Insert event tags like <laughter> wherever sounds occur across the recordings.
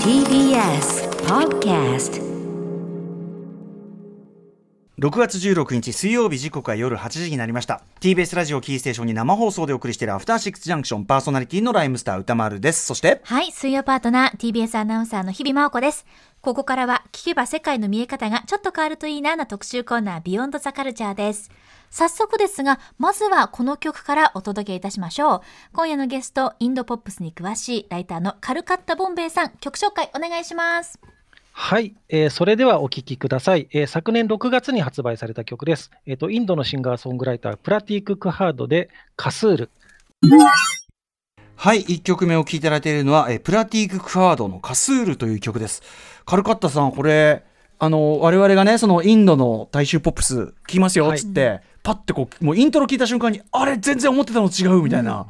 TBS Podcast 6月16日水曜日時刻は夜8時になりました TBS ラジオキーステーションに生放送でお送りしているアフターシックスジャンクションパーソナリティのライムスター歌丸ですそしてはい、水曜パートナー TBS アナウンサーの日々真央子です。ここからは聞けば世界の見え方がちょっと変わるといいなな特集コーナービヨンドザカルチャーです。早速ですが、まずはこの曲からお届けいたしましょう。今夜のゲスト、インドポップスに詳しいライターのカルカッタ・ボンベイさん、曲紹介お願いします。はい、えーそれではお聴きください、えー昨年6月に発売された曲です。えーとインドのシンガーソングライター、プラティーク・クハードでカスール。はい。1曲目を聴いていただいているのは、えープラティーク・クハードのカスールという曲です。カルカッタさんこれあの我々がねそのインドの大衆ポップス聴きますよっつって、パッてこうもうイントロ聞いた瞬間にあれ？全然思ってたの違うみたいな、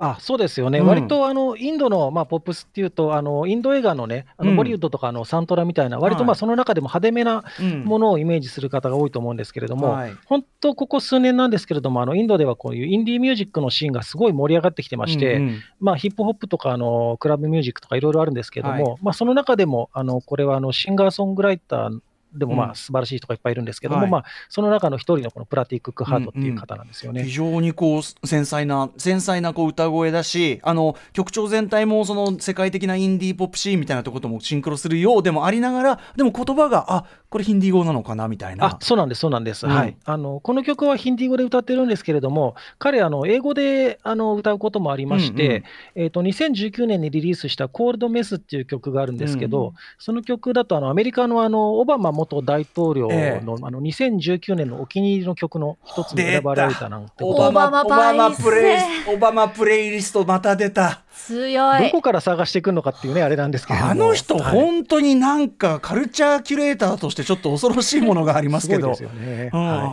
あそうですよね、うん。割とあのインドの、まあ、ポップスっていうと、あのインド映画のね、あうん。のボリウッドとかのサントラみたいな、割とまはい。あその中でも派手めなうん。ものをイメージする方が多いと思うんですけれども、はい。本当、ここ数年なんですけれども、あのインドではこういうインディーミュージックのシーンがすごい盛り上がってきてまして、うんうん。まあ、ヒップホップとかあのクラブミュージックとかいろいろあるんですけども、はまあ、その中でもあのこれはあのシンガーソングライターでもうん。まあ素晴らしい人がいっぱいいるんですけども、はい。まあ、その中の一人のこのプラティック・クハードっていう方なんですよね。非常にこう繊細な繊細なこう歌声だしあの曲調全体もその世界的なインディーポップシーンみたいなところともシンクロするようでもありながらでも言葉があこれヒンディー語なのかなみたいな。あそうなんです、そうなんです、うん。はい、あのこの曲はヒンディー語で歌ってるんですけれども、彼、あの英語であの歌うこともありまして、うんうん。えー、と2019年にリリースしたコールドメスっていう曲があるんですけど、うんその曲だとあのアメリカのあのオバマ元大統領の,、ええ。あの2019年のお気に入りの曲の一つに選ばれたなんてオこと。バマオオバマプレイオバマプレイリストまた出た強い。どこから探してくるのかっていうね、あれなんですけれども。あの人、はい。本当になんかカルチャーキュレーターとしてちょっと恐ろしいものがありますけど。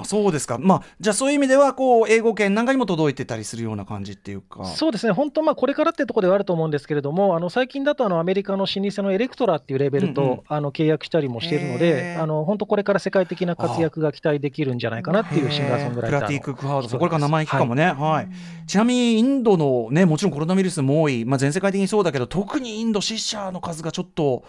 そうですか。まあじゃあそういう意味ではこう英語圏なんかにも届いてたりするような感じっていうか。そうですね、本当、まあ、これからってところではあると思うんですけれども、あの最近だとあのアメリカの老舗のエレクトラっていうレベルと、うんうんあの契約したりもしているのへで、ー。あの本当、これから世界的な活躍が期待できるんじゃないかなっていうシンガーソングライターの。プラティック・クハード人さんこれから名前聞くかもね。ね、はい。ちなみにインドのねもちろんコロナウイルスも多い、まあ、全世界的にそうだけど特にインド死者の数がちょっと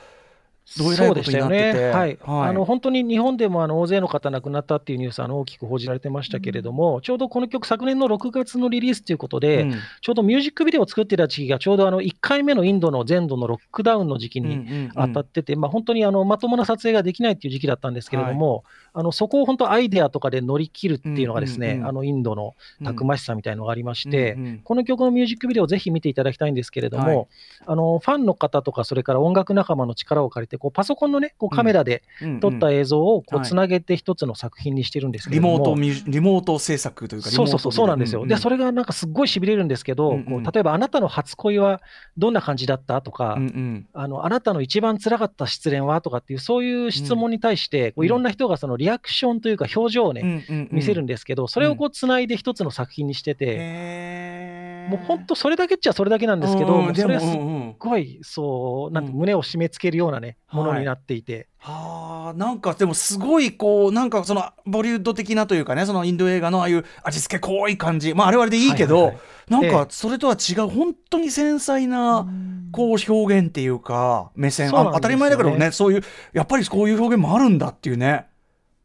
どういことになってて。そうでしたよね、はい。はい。あの本当に日本でもあの大勢の方亡くなったっていうニュースあの大きく報じられてましたけれども、ちょうどこの曲、昨年の6月のリリースということで、うん。ちょうどミュージックビデオを作っていた時期が、ちょうどあの1回目のインドの全土のロックダウンの時期にうんうんうん。当たってて、まあ、本当にあのまともな撮影ができないっていう時期だったんですけれども、あのそこを本当、アイデアとかで乗り切るっていうのがですね、うんうんうん。あのインドのたくましさみたいなのがありまして、うんうん。この曲のミュージックビデオをぜひ見ていただきたいんですけれども、はい。あのファンの方とか、それから音楽仲間の力を借りて、こうパソコンの、ね、こうカメラでうんうん。撮った映像をこはいうつなげて一つの作品にしてるんですけども、モートミュリモート制作というかそうそうそう、そうなんですよ。で、それれがなんかすっごいしびれるんですけど、うんうん。こう例えば、あなたの初恋はどんな感じだったとか、うんうん。あのあなたの一番辛かった失恋はとかっていう、そういう質問に対して、こううん。いろんな人がそのリアクションというか、表情をね、うんうんうん。見せるんですけど、それをこうつないで一つの作品にしてて、へー。もう本当、それだけっちゃそれだけなんですけど、うんそれはすっごい、そう、なんてうん。胸を締め付けるようなね、はいものになっていて。はあなんかでもすごいこうなんかそのボリウッド的なというかねそのインド映画のああいう味付け濃い感じ。まああれはあれでいいけど、はいはいはい。なんえかそれとは違う本当に繊細なこう表現っていうか目線。ね。あ当たり前だけどねそういうやっぱりこういう表現もあるんだっていうね。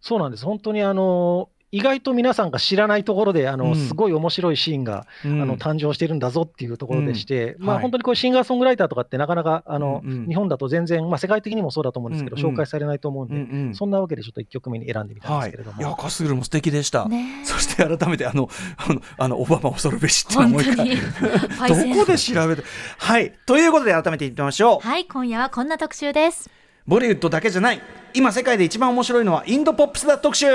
そうなんです。本当にあの、意外と皆さんが知らないところで、あの、うん。すごい面白いシーンが、うん。あの誕生してるんだぞっていうところでして、まあ、うんはい。本当にこうシンガーソングライターとかってなかなかあの、うんうん。日本だと全然、まあ、世界的にもそうだと思うんですけど、うんうん。紹介されないと思うんで、うんうん。そんなわけでちょっと1曲目に選んでみたんではい、すけれども、い。やカスールも素敵でした、ね。そして改めてあのあのあのオバマ恐るべしってもう一回 <laughs> どこで調べてはい。ということで改めて言ってみましょう。はい、今夜はこんな特集です。ボリウッドだけじゃない。今世界で一番面白いのはインドポップスだ特集。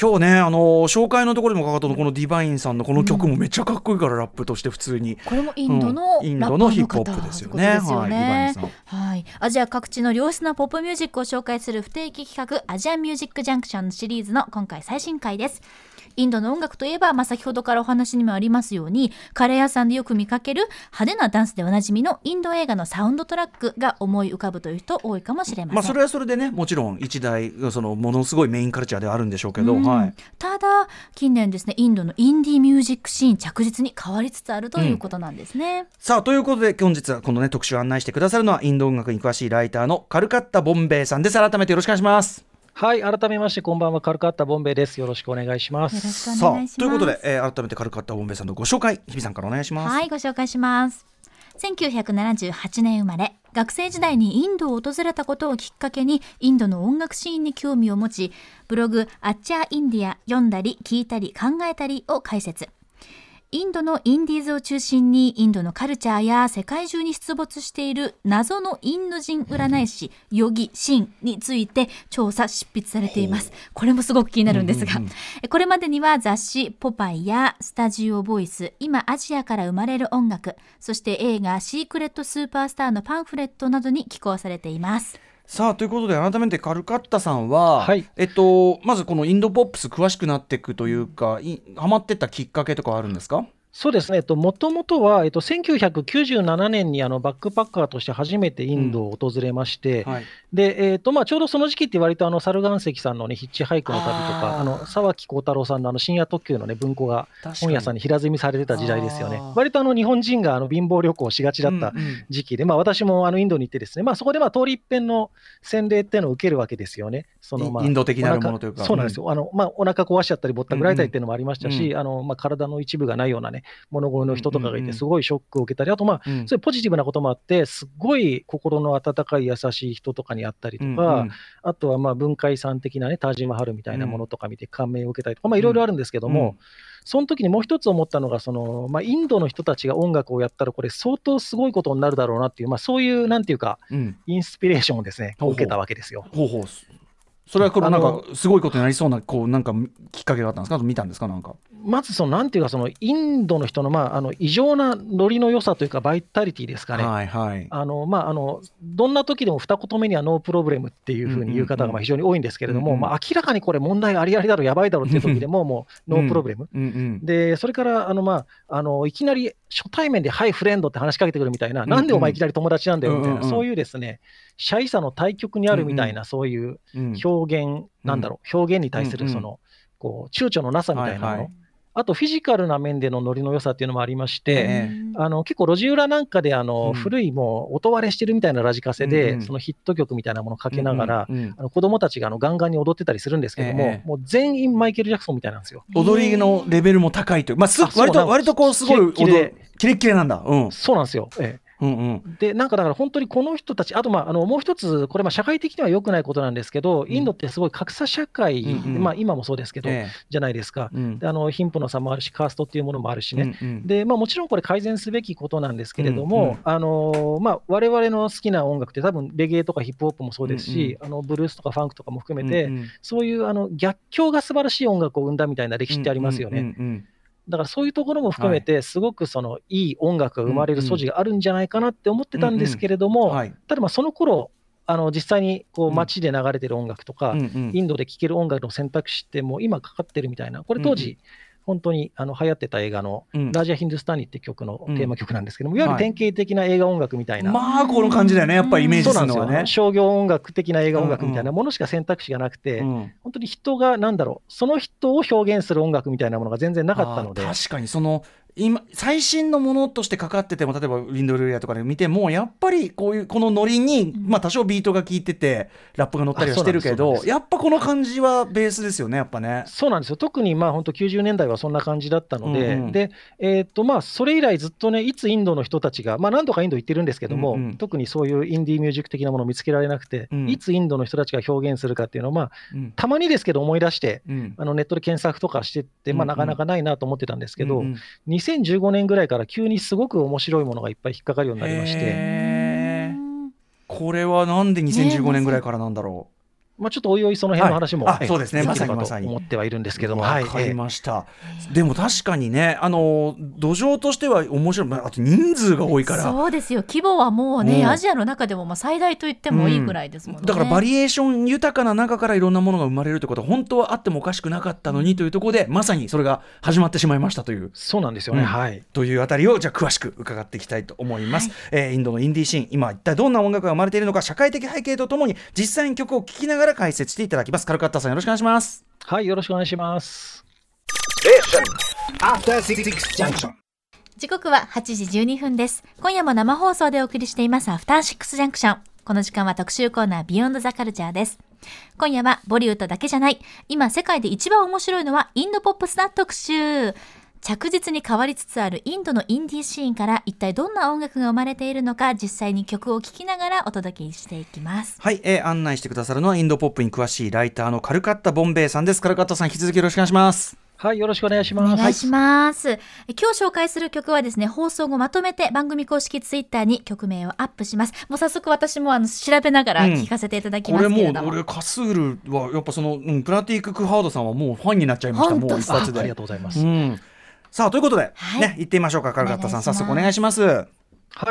今日ねあの紹介のところでもかかったこのディバインさんのこの曲もめっちゃかっこいいから、ラップとして普通に。これもインドのうんインドのヒップホップですよとねですよね。はい、アジア各地の良質なポップミュージックを紹介する不定期企画 Asia Music Junction シリーズの今回最新回ですインドの音楽といえば、まあ、先ほどからお話にもありますようにカレー屋さんでよく見かける派手なダンスでおなじみのインド映画のサウンドトラックが思い浮かぶという人多いかもしれません、まあ、それはそれでねもちろん一大そのものすごいメインカルチャーではあるんでしょうけど、うん。はい、ただ近年ですねインドのインディーミュージックシーン着実に変わりつつあるということなんですね、さあということで本日はこのね特集を案内してくださるのはインド音楽に詳しいライターのカルカッタ・ボンベイさんです。改めてよろしくお願いしますはい、改めまして、こんばんは、カルカッタ・ボンベイです。よろしくお願いします。さあということで、えー改めてカルカッタ・ボンベイさんのご紹介日比さんからお願いします、はい、ご紹介します。1978年生まれ、学生時代にインドを訪れたことをきっかけに、インドの音楽シーンに興味を持ち、ブログ、アッチャーインディア、読んだり、聞いたり、考えたりを解説。インドのインディーズを中心にインドのカルチャーや世界中に出没している謎のインド人占い師ヨギ・シンについて調査執筆されています。これもすごく気になるんですが、これまでには雑誌「ポパイ」や「スタジオボイス」「今アジアから生まれる音楽」そして映画「シークレット・スーパースター」のパンフレットなどに寄稿されています。さあということで改めてカルカッタさんは、はい。えっと、まずこのインドポップス詳しくなっていくというかいハマってったきっかけとかはあるんですか？そうですね、えっと、もともとは、えっと、1997年にあのバックパッカーとして初めてインドを訪れまして、はい。で、えっとまあ、ちょうどその時期って割とあの猿岩石さんの、ね、ヒッチハイクの旅とか、あの沢木耕太郎さんのあの深夜特急の、ね、文庫が本屋さんにに平積みされてた時代ですよね。割とあの日本人があの貧乏旅行をしがちだったうんうん。時期で、まあ、私もあのインドに行ってですね、まあ、そこでまあ通り一遍の洗礼っていうのを受けるわけですよね。そのまあインド的なものというか。そうなんですよ。あのまあ、お腹壊しちゃったり、ぼったくられたりっていうのもありましたし、うんうん。あのまあ、体の一部がないようなね、物乞いの人とかがいて、すごいショックを受けたり、あと、まあ、うん。そういうポジティブなこともあって、すっごい心の温かい優しい人とかに会ったりとか、あとはまあ文化遺産的なね、タージマハルみたいなものとか見て感銘を受けたりとか、まあ、いろいろあるんですけども、うん。その時にもう一つ思ったのが、そのまあ、インドの人たちが音楽をやったら、これ、相当すごいことになるだろうなっていう、まあ、そういう、なんていうか、うん。インスピレーションをですね、受けたわけですよ。ほうほうそれはこれなんかすごいことになりそうなこうなんかきっかけがあったんですか？見たんですか？なんか。まずその、なんていうか、そのインドの人の,、まあ、あの異常なノリの良さというか、バイタリティですかね。はいはい。あのまあ、あのどんな時でも二言目には no problem っていうふうに言う方がまあ非常に多いんですけれども、うんうん。まあ、明らかにこれ、問題ありありだろ、やばいだろっていう時でも、もう no problem。うんうん。でそれからあの、まあ、あのいきなり初対面で、はい、 friend って話しかけてくるみたいな、うんなんでお前いきなり友達なんだよみたいな、うんうんそういうですね、シャイさの対極にあるみたいな、そういううん表現、なんだろう、表現に対すうんうん。るその、こう躊躇のなさみたいなもの、はいはいあとフィジカルな面でのノリの良さっていうのもありまして、ええ。あの結構路地裏なんかであの、うん。古いもう音割れしてるみたいなラジカセで、うんうん。そのヒット曲みたいなものをかけながら、うんうんあの子供たちがあのガンガンに踊ってたりするんですけども、ええ。もう全員マイケル・ジャクソンみたいなんですよ。踊りのレベルも高いと。いうまあす。割と割とこうすごい踊キレッキレなんだ。うん。そうなんですよ。ええうんうん。で、なんかだから本当にこの人たち、あとまああのもう一つ、これ、まあ社会的には良くないことなんですけど、インドってすごい格差社会、うんうん。まあ今もそうですけど、えじゃないですか。えうん。であの貧富の差もあるし、カーストっていうものもあるしね。うんうん。でまあ、もちろんこれ改善すべきことなんですけれどうんうん。も、あのまあ、我々の好きな音楽って多分レゲエとかヒップホップもそうですし、あのブルースとかファンクとかも含めて、うんうん。そういうあの逆境が素晴らしい音楽を生んだみたいな歴史ってありますよね。うんうんだからそういうところも含めて、すごくそのいい音楽が生まれる素地があるんじゃないかなって思ってたんですけれどうんも、はい。ただまあその頃あの実際にこううん街で流れてる音楽とか、インドで聴ける音楽の選択肢ってもう今かかってるみたいな、これ当時、本当にあの流行ってた映画のうん。ラージャ・ヒンドゥスターニって曲のうん。テーマ曲なんですけども、いわゆる典型的な映画音楽みたいな、まあこの感じだよねやっぱりイメージそうなんでするのはね。商業音楽的な映画音楽みたいなものしか選択肢がなくて、うん。本当に人が、なんだろう、その人を表現する音楽みたいなものが全然なかったので。確かにその今最新のものとしてかかってても例えばウィンドルエアとかで見てもやっぱりこういうこのノリに、うん。まあ多少ビートが効いててラップが乗ったりはしてるけどやっぱこの感じはベースですよねやっぱね。そうなんですよ、特にまあ本当、90年代はそんな感じだったので、うんうん。でえーっとまあ、それ以来ずっとね、いつインドの人たちが、まあ、何度かインド行ってるんですけども、うんうん。特にそういうインディーミュージック的なものを見つけられなくて、うん。いつインドの人たちが表現するかっていうのを、まあ、うん。たまにですけど思い出して、うん。あのネットで検索とかしてって、まあ、なんかなかないなと思ってたんですけど、うんうん2015年ぐらいから急にすごく面白いものがいっぱい引っかかるようになりまして、これはなんで2015年ぐらいからなんだろまあ、ちょっとおいおいその辺の話も、はい。あそうですね。まさにまさに。と思ってはいるんですけども、わかりました、でも確かにねあの土壌としては面白い。まああと人数が多いから。そうですよ。規模はもうね、うん。アジアの中でもまあ最大と言ってもいいぐらいですもんね、だからバリエーション豊かな中からいろんなものが生まれるということは本当はあってもおかしくなかったのにというところでまさにそれが始まってしまいましたという。そうなんですよね、うんはい。というあたりをじゃあ詳しく伺っていきたいと思います、えーインドのインディーシーン。今一体どんな音楽が生まれているのか社会的背景とともに実際に曲を聴きながら解説していただきますカルカッタさんよろしくお願いしますはい、よろしくお願いします。After Six Junction. 時刻は8時12分です。今夜も生放送でお送りしています After Six Junction。この時間は特集コーナー Beyond the Culture です。今夜はボリウッドだけじゃない。今世界で一番面白いのはインドポップスだ特集。着実に変わりつつあるインドのインディーシーンから一体どんな音楽が生まれているのか実際に曲を聴きながらお届けしていきます。はい、えー案内してくださるのはインドポップに詳しいライターのカルカッタ・ボンベイさんですカルカッタさん引き続きよろしくお願いしますはい、よろしくお願いしおます。願いします。え今日紹介する曲はですね、放送後まとめて番組公式ツイッターに曲名をアップします。もう早速私もあの調べながらうん聞かせていただきこれますけれども。もう俺カスールはやっぱその、うん、プラティック・クハードさんはもうファンになっちゃいましたもう一発であありがとうございます。うん、さあということで、はい。ね行ってみましょうか。カルカッタさん早速お願いします。は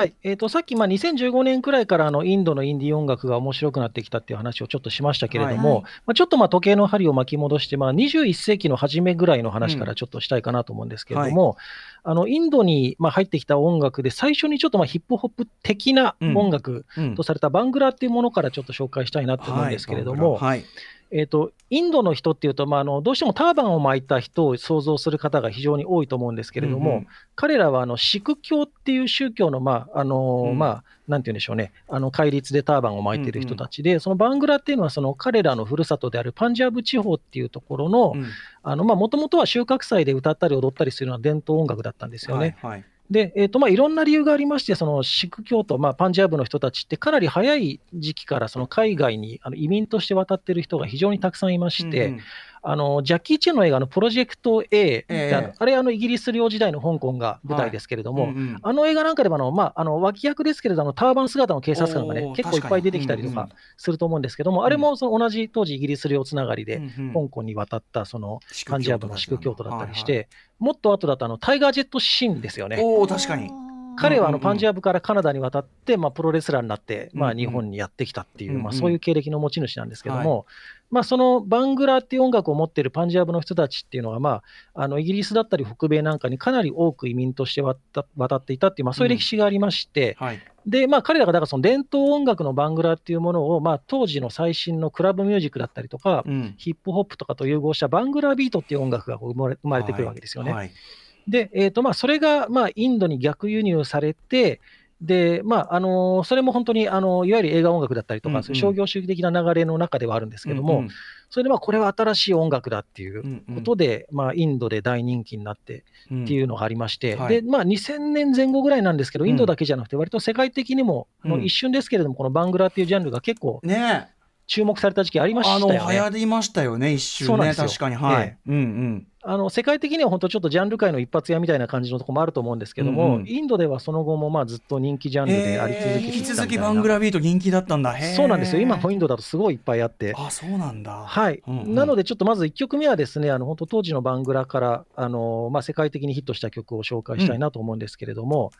い、えー、とさっき、まあ、2015年くらいからあのインドのインディー音楽が面白くなってきたっていう話をちょっとしましたけれども、はい。まあ、ちょっとまあ時計の針を巻き戻して、まあ、21世紀の初めぐらいの話からちょっとしたいかなと思うんですけれども、あのインドにまあ入ってきた音楽で、最初にちょっとまあヒップホップ的な音楽うんとされたバングラっていうものからちょっと紹介したいなと思うんですけれども、はいえー、とインドの人っていうと、まあ、あのどうしてもターバンを巻いた人を想像する方が非常に多いと思うんですけれども、うんうん。彼らはあのシク教っていう宗教の、まああのうん。まあ、なんて言うんでしょうね、あの戒律でターバンを巻いてる人たちで、そのバングラっていうのは、その彼らのふるさとであるパンジャブ地方っていうところの、うん。もともとは収穫祭で歌ったり踊ったりするような伝統音楽だったんですよね。はいはいで、えーとまあ、いろんな理由がありまして、そのシク教徒、まあ、パンジャブの人たちって、かなり早い時期からその海外にあの移民として渡ってる人が非常にたくさんいまして、うんうん。あのジャッキー・チェンの映画のプロジェクト A えであれあのイギリス領時代の香港が舞台ですけれども、うんうん。あの映画なんかでもあの、まあ、あの脇役ですけれども、ターバン姿の警察官がね、結構いっぱい出てきたりと確かすると思うんですけども、あれもその同じ当時イギリス領つながりで、うん。うん。香港に渡ったそのシクパンジャブのシク教徒だったりして、もっと後だとあのタイガー・ジェット・シンですよね。おお確かに彼はあのパンジャブからカナダに渡って、まあ、プロレスラーになって、まあ、日本にやってきたっていう、まあ、そういう経歴の持ち主なんですけども、まあ、そのバングラっていう音楽を持っているパンジャブの人たちっていうのは、まあ、あのイギリスだったり北米なんかにかなり多く移民として渡渡っていたっていう、まあ、そういう歴史がありまして、はい。でまあ、彼らがだからその伝統音楽のバングラっていうものを、まあ、当時の最新のクラブミュージックだったりとか、うん。ヒップホップとかと融合したバングラビートっていう音楽が生まれ生まれてくるわけですよね。はいで、えーとまあ、それが、まあ、インドに逆輸入されて、でまああのーそれも本当に、あのーいわゆる映画音楽だったりとか、うんうん。そういう商業主義的な流れの中ではあるんですけども、うんそれでまあこれは新しい音楽だっていううんうん。ことで、まあ、インドで大人気になってうん。っていうのがありまして、はい。でまあ、2000年前後ぐらいなんですけど、インドだけじゃなくて、割と世界的にも、あのうん。一瞬ですけれども、このバングラっていうジャンルが結構ねえ注目された時期ありましたあのよね。流行りましたよね一瞬ね確かに。はい、えうんうん。あの世界的には本当ちょっとジャンル界の一発屋みたいな感じのところもあると思うんですけども、うんうん。インドではその後もまあずっと人気ジャンルであり続けてへえ引き続きバングラビート人気だったんだ。そうなんですよ。今もインドだとすごいいっぱいあって。あそうなんだ。はい、うんうん。なので、ちょっとまず1曲目はですね、あの本当、当時のバングラから、あのまあ、世界的にヒットした曲を紹介したいなと思うんですけれども、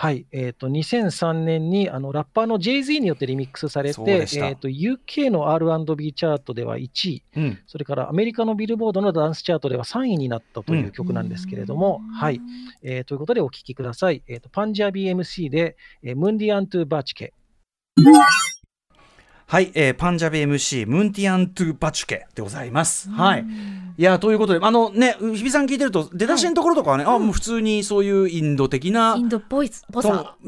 はいえー、と2003年にあのラッパーの Jay-Z によってリミックスされて、えそうでした。ー、と UK の R&B チャートでは1位、うん。それからアメリカのビルボードのダンスチャートでは3位になったという曲なんですけれども、はい。えーということでお聴きください。えー、とパンジャビ MC で、えームンディアントゥ・バチケ。はい、えーパンジャビ MC ムンティアントゥバチュケでございます。はい。いやということであのね日比さん聞いてると出だしのところとかはね、あもう普通にそういうインド的なインドっぽい。で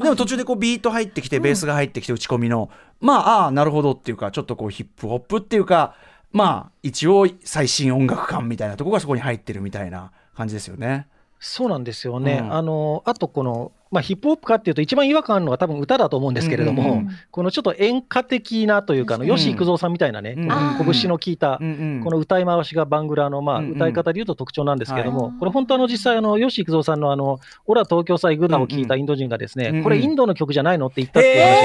も途中でこうビート入ってきてベースが入ってきて打ち込みの、まあああなるほどっていうかちょっとこうヒップホップっていうかまあ一応最新音楽感みたいなところがそこに入ってるみたいな感じですよね。そうなんですよね。うんあのあとこのまあ、ヒップホップかっていうと、一番違和感あるのは多分歌だと思うんですけれども、うんうんうん。このちょっと演歌的なというか、吉幾三さんみたいなね、うんこの拳の効いたう、んうんこの歌い回しがバングラの、まあ、うんうん。歌い方でいうと特徴なんですけれども、はい。これ本当あの実際あの、吉幾三さんのあの、オラ東京さイグダを聞いたインド人がですね、うんうん。これインドの曲じゃないのって言ったっていう話が、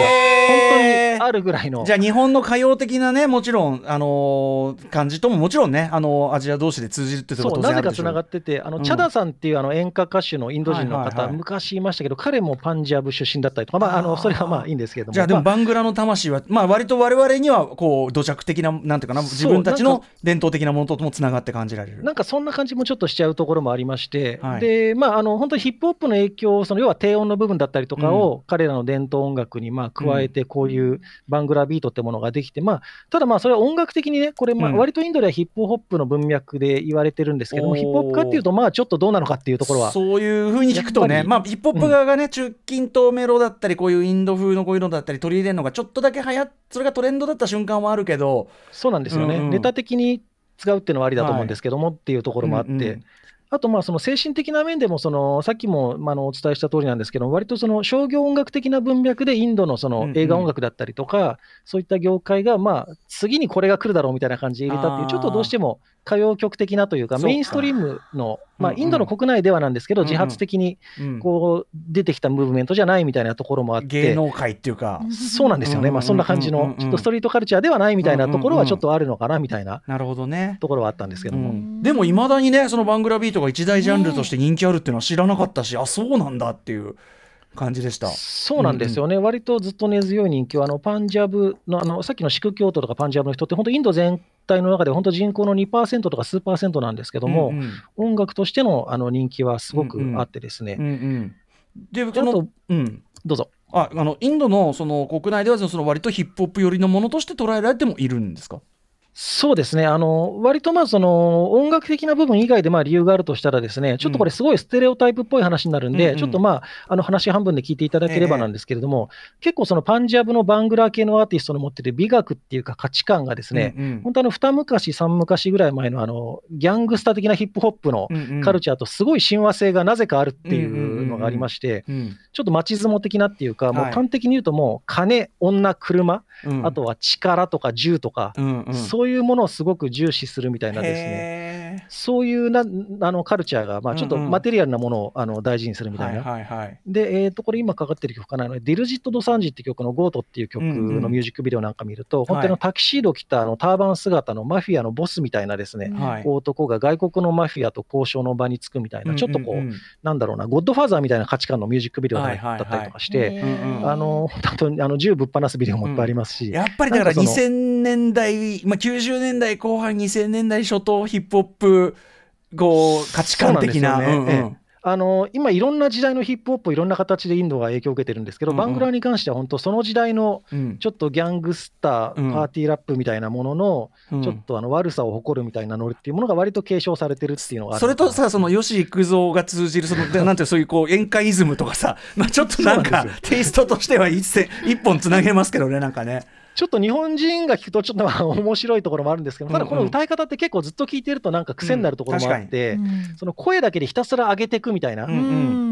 本当にあるぐらいの。じゃあ日本の歌謡的なねもちろんあのー感じとももちろんねあのアジア同士で通じるってこなぜかつながってて、あのうんチャダさんっていうあの演歌歌手のインド人の方、はいはいはい。昔いましたけど、彼もパンジャブ出身だったりとか、まあ、あのそれはまあいいんですけれども、じゃあでもまあバングラの魂は、まあ割と我々にはこう土着的ななんていうかな自分たちの伝統的なものともつながって感じられる。なんかそんな感じもちょっとしちゃうところもありまして、はい。でまあ、あの本当にヒップホップの影響、その要は低音の部分だったりとかを、彼らの伝統音楽にまあ加えて、こういうバングラビートってものができて、まあ、ただまあ、それは音楽的にね、これ、割とインドではヒップホップの文脈で言われてるんですけども、ヒップホップかっていうと、まあちょっとどうなのかっていうところは。そういうふうに聞くとね、まあ、ヒップホップ側がね、中近東メロだったり、こういうインド風のこういうのだったり、取り入れるのがちょっとだけ流行っそれがトレンドだった瞬間はあるけど、そうなんですよね、うんうん。ネタ的に使うっていうのはありだと思うんですけども、っていうところもあって、うんうんあとまあその精神的な面でもその、さっきもまああのお伝えした通りなんですけど、割とその商業音楽的な文脈でインドのその映画音楽だったりとか、そういった業界が、まあ次にこれが来るだろうみたいな感じで入れたっていう、ちょっとどうしても歌謡曲的なという。か、メインストリームの、まあ、うん。うんインドの国内ではなんですけど、うん。うん自発的にうん。こう出てきたムーブメントじゃないみたいなところもあって。芸能界っていうか、そうなんですよね、まあ、そんな感じうんうんうんうん。の、ちょっとストリートカルチャーではないみたいなところはちょっとあるのかなみたいななるほどね。ところはあったんですけども、うんでもいまだにねそのバングラビートが一大ジャンルとして人気あるっていうのは知らなかったし、あそうなんだっていう感じでした。そうなんですよね、割とずっと根強い人気は、あのパンジャブのあの、さっきのシク教徒とかパンジャブの人って、本当、インド全体の中で本当、人口の2%とか数パーセントなんですけども、うんうん。音楽としてのあの人気はすごくあってですね、うんうん。ででそのあとうん。どうぞ。ああのインドのその国内ではその割とヒップホップ寄りのものとして捉えられてもいるんですか？そうですね、あの割とまあその音楽的な部分以外でまあ理由があるとしたら、ですねちょっとこれ、すごいステレオタイプっぽい話になるんで、うんうん。ちょっとまあ、あの話半分で聞いていただければなんですけれども、結構そのパンジャブのバングラ系のアーティストの持ってる美学っていうか価値観がですね、うんうん。本当あの二昔、三昔ぐらい前のあのギャングスター的なヒップホップのカルチャーとすごい親和性がなぜかあるっていうのがありまして、うんちょっと街相撲的なっていうか、もはい。う端的に言うともう金、女、車、うん。あとは力とか銃とか、うんうん。そういうものをすごく重視するみたいなですね。へそういうなあのカルチャーが、まあ、ちょっとうんうん。マテリアルなものをあの大事にするーみたいな。はいはいはい。で、えー、とこれ今かかってる曲かな、あのディルジット・ド・サンジっていう曲のゴートっていう曲うんうん。のミュージックビデオなんか見ると、はい。本当にタキシード着たあのターバン姿のマフィアのボスみたいなですね、はい。男が外国のマフィアと交渉の場につくみたいな、ちょっとこう、んんんなんだろうな、ゴッドファーザーみたいな価値観のミュージックビデオだったりとかして、うんうんあの本当にあの銃ぶっ放すビデオもいっぱいありますし、やっぱりだからなんかその2000年代、まあ、90年代後半2000年代初頭ヒップホップこう価値観的な。あの今、いろんな時代のヒップホップをいろんな形でインドが影響を受けてるんですけど、うんうん。バングラに関しては本当、その時代のうん。ちょっとギャングスター、うん。パーティーラップみたいなものの、うん。ちょっとあの悪さを誇るみたいなノリっていうものが割と継承されてるっていうのがあるそれとさその吉幾三が通じるそので <laughs> なんていうそういうこう演歌イズムとかさ、まあ、ちょっとなんかテイストとしては一線一本つなげますけどねなんかね。ちょっと日本人が聞くと、ちょっとまあ面白いところもあるんですけど、ただこの歌い方って結構ずっと聞いてると、なんか癖になるところもあって、その声だけでひたすら上げていくみたいな。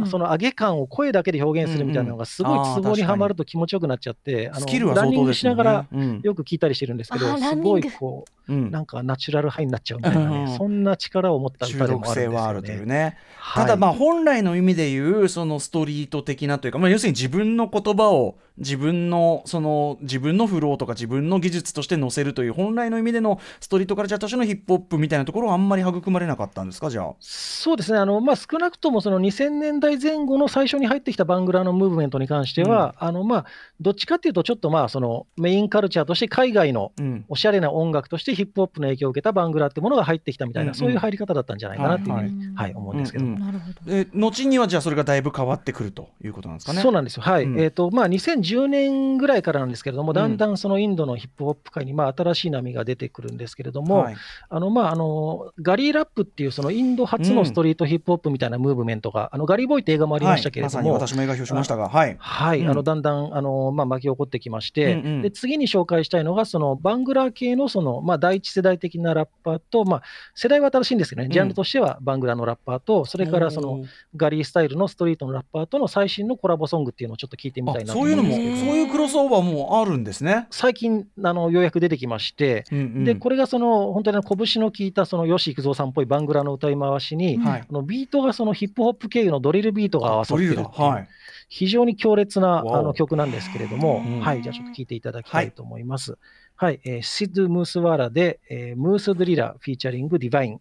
その上げ感を声だけで表現するみたいなのがすごいツボにはまると気持ちよくなっちゃって、あのスキルはランニング。しながらうん。よく聞いたりしてるんですけど、すごいこうなんかナチュラルハイになっちゃうみたいなうん。ね、そんな力を持った中歌でもあるんです毒性はあるよね。というね。はい。ただまあ本来の意味で言うそのストリート的なというか、まあ、要するに自分の言葉を自分のその自分のフローとか自分の技術として載せるという本来の意味でのストリートカルチャーとしてのヒップホップみたいなところはあんまり育まれなかったんですかじゃあ。そうですね、あのまあ、少なくともその2000年代前後の最初に入ってきたバングラのムーブメントに関しては、あのまあ、どっちかっていうと、ちょっとまあそのメインカルチャーとして海外のうん。おしゃれな音楽としてヒップホップの影響を受けたバングラってものが入ってきたみたいな、うん。うんそういう入り方だったんじゃないかなっていうふうに、はいはい。思うんですけど。うんうん。なるほど。で後にはじゃあそれがだいぶ変わってくるということなんですかね。そうなんですよ、はい。うん。えーとまあ、2010年ぐらいからなんですけれども、だんだんそのインドのヒップホップ界にまあ新しい波が出てくるんですけれども、はい。あのまあ、あのガリーラップっていうそのインド初のストリートヒップホップみたいなムーブメントが、あのガリーボーイって映画もありましたけれども、はい、まさに私も映画表しましたが、はい。はい、うん、あのだんだんあの、まあ、巻き起こってきまして、うんうん、で次に紹介したいのが、そのバングラ系のその、まあ、第一世代的なラッパーと、まあ、世代は新しいんですけどね、ジャンルとしてはバングラのラッパーと、それからそのガリースタイルのストリートのラッパーとの最新のコラボソングっていうのをちょっと聞いてみたいなそういうのも、そういうクロスオーバーもあるんですね。最近あのようやく出てきまして、うんうん、でこれがその本当に拳の効いたその吉幾三さんっぽいバングラの歌い回しに、はのビートがそのヒップホップ経由のドリルビートが合わさってるはい、非常に強烈なあの曲なんですけれども、はい、じゃあちょっと聴いていただきたいと思います。はい、はい、えー、シドゥ・ムースワーラで、えー、 Moosedrilla featuring Divine。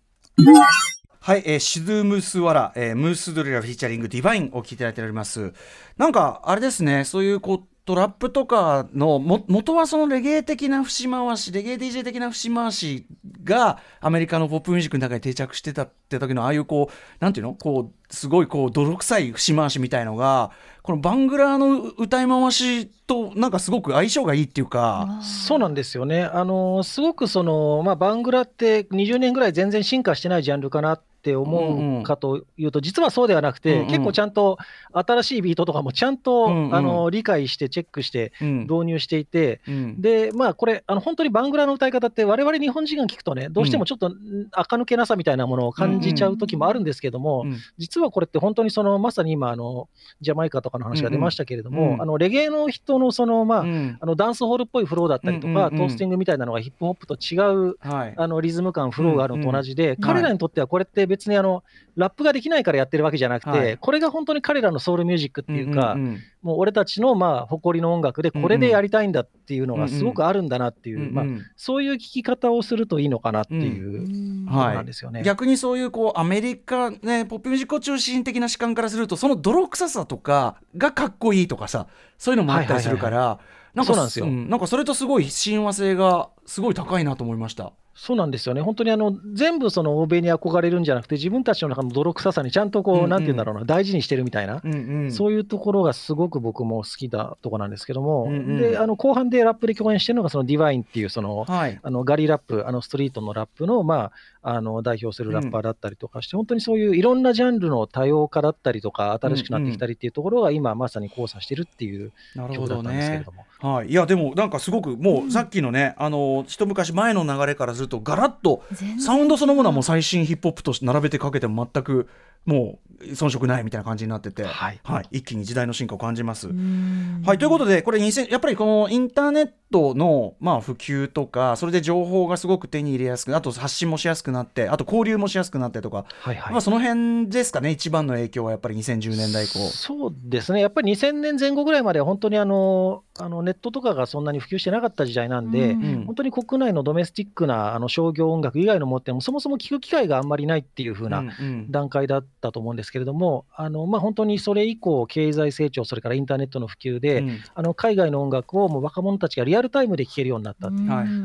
はい、えー、シドゥ・ムース・ワラ、えー、 Moosedrilla featuring Divine を聞いていただいております。なんか、あれですね、そういうこう、トラップとかのも元はそのレゲエ的な節回しレゲエ DJ 的な節回しがアメリカのポップミュージックの中に定着してたって時のああいうこうなんていうの？こうすごいこう泥臭い節回しみたいのがこのバングラーの歌い回しとなんかすごく相性がいいっていうか。そうなんですよね。あのすごくその、まあ、バングラーって20年ぐらい全然進化してないジャンルかなってって思うかというと、実はそうではなくて、結構ちゃんと新しいビートとかもちゃんと、あの理解してチェックして導入していて、でまあこれあの本当にバングラの歌い方って我々日本人が聞くとねどうしてもちょっと垢抜けなさみたいなものを感じちゃう時もあるんですけども、実はこれって本当にそのまさに今あのジャマイカとかの話が出ましたけれども、あのレゲエの人のそのまあ、あのダンスホールっぽいフローだったりとか、トースティングみたいなのがヒップホップと違う、あのリズム感フローがあるのと同じで、彼らにとってはこれって別にあのラップができないからやってるわけじゃなくて、はい、これが本当に彼らのソウルミュージックっていうか、うんうんうん、もう俺たちのまあ誇りの音楽でこれでやりたいんだっていうのがすごくあるんだなっていう、うんうん、まあ、そういう聴き方をするといいのかなっていう。ことなんですよね、はい、逆にそういうこうアメリカねポップミュージック中心的な主観からするとその泥臭さとかがかっこいいとかさそういうのもあったりするから、はいはいはいはい。なんかそうなんですよ、うん、なんかそれとすごい親和性がすごい高いなと思いました。そうなんですよね、本当にあの全部その欧米に憧れるんじゃなくて、自分たちの中の泥臭さにちゃんとこう、うんうん、なんて言うんだろうな、大事にしてるみたいな、うんうん、そういうところがすごく僕も好きだとこなんですけども、うんうん、であの後半でラップで共演してるのが、そのディワインっていうその、はい、あのガリラップ、あのストリートのラップの、まあ、あの代表するラッパーだったりとかして、うん、本当にそういういろんなジャンルの多様化だったりとか、新しくなってきたりっていうところが、今、まさに交差してるっていう曲だったんですけれども。はい、いやでもなんかすごくもうさっきのね、あの一昔前の流れからするとガラッとサウンドそのものはもう最新ヒップホップと並べてかけても全くもう遜色ないみたいな感じになってて、はい、はい、一気に時代の進化を感じます。はい、ということでこれ2000やっぱりこのインターネットの、まあ、普及とかそれで情報がすごく手に入れやすくあと発信もしやすくなってあと交流もしやすくなってとか、はいはい、まあ、その辺ですかね一番の影響はやっぱり2010年代以降。そうですね。やっぱり2000年前後ぐらいまで本当にあのあのネットとかがそんなに普及してなかった時代なんで、うん、本当に国内のドメスティックなあの商業音楽以外のもってもそもそも聞く機会があんまりないっていう風な段階だったと思うんですけれども、あのまあ、本当にそれ以降、経済成長、それからインターネットの普及で、うん、あの海外の音楽をもう若者たちがリアルタイムで聴けるようになった。う、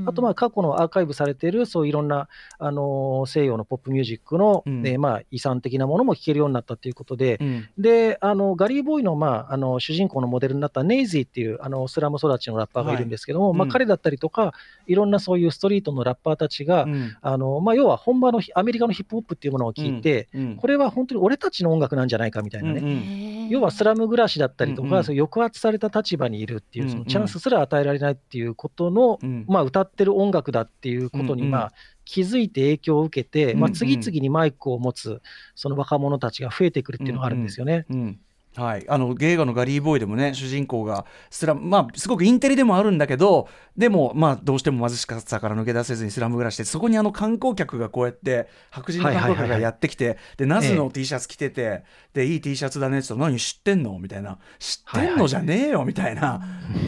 あとまあ過去のアーカイブされている、そういろんなあの西洋のポップミュージックの、うん、えー、まあ、遺産的なものも聴けるようになったということで、うん、であのガリー・ボーイの,、まあ、あの主人公のモデルになったネイジーっていうあのスラム育ちのラッパーがい。るんですけども、はい、まあ、彼だったりとか、いろんなそういうストリートのラッパーたちが、あのまあ、要は本場のアメリカのヒップホップっていうものを聞いて、これは本当に俺たちの音楽なんじゃないかみたいなね、うんうん、要はスラム暮らしだったりとか、うんうん、抑圧された立場にいるっていう、そのチャンスすら与えられないっていうことの、うん。まあ、歌ってる音楽だっていうことに、まあ、気づいて影響を受けて、まあ、次々にマイクを持つその若者たちが増えてくるっていうのがあるんですよね。うんうんはい、あの映画のガリー・ボーイでもね主人公がスラム、まあ、すごくインテリでもあるんだけどでも、まあ、どうしても貧しさから抜け出せずにスラム暮らしてそこにあの観光客がこうやって白人の観光客がやってきて、でナズの T シャツ着てて、ええ、でいい T シャツだねって言ったら何知ってんの？みたいな。知ってんのじゃねえよ？みたいな、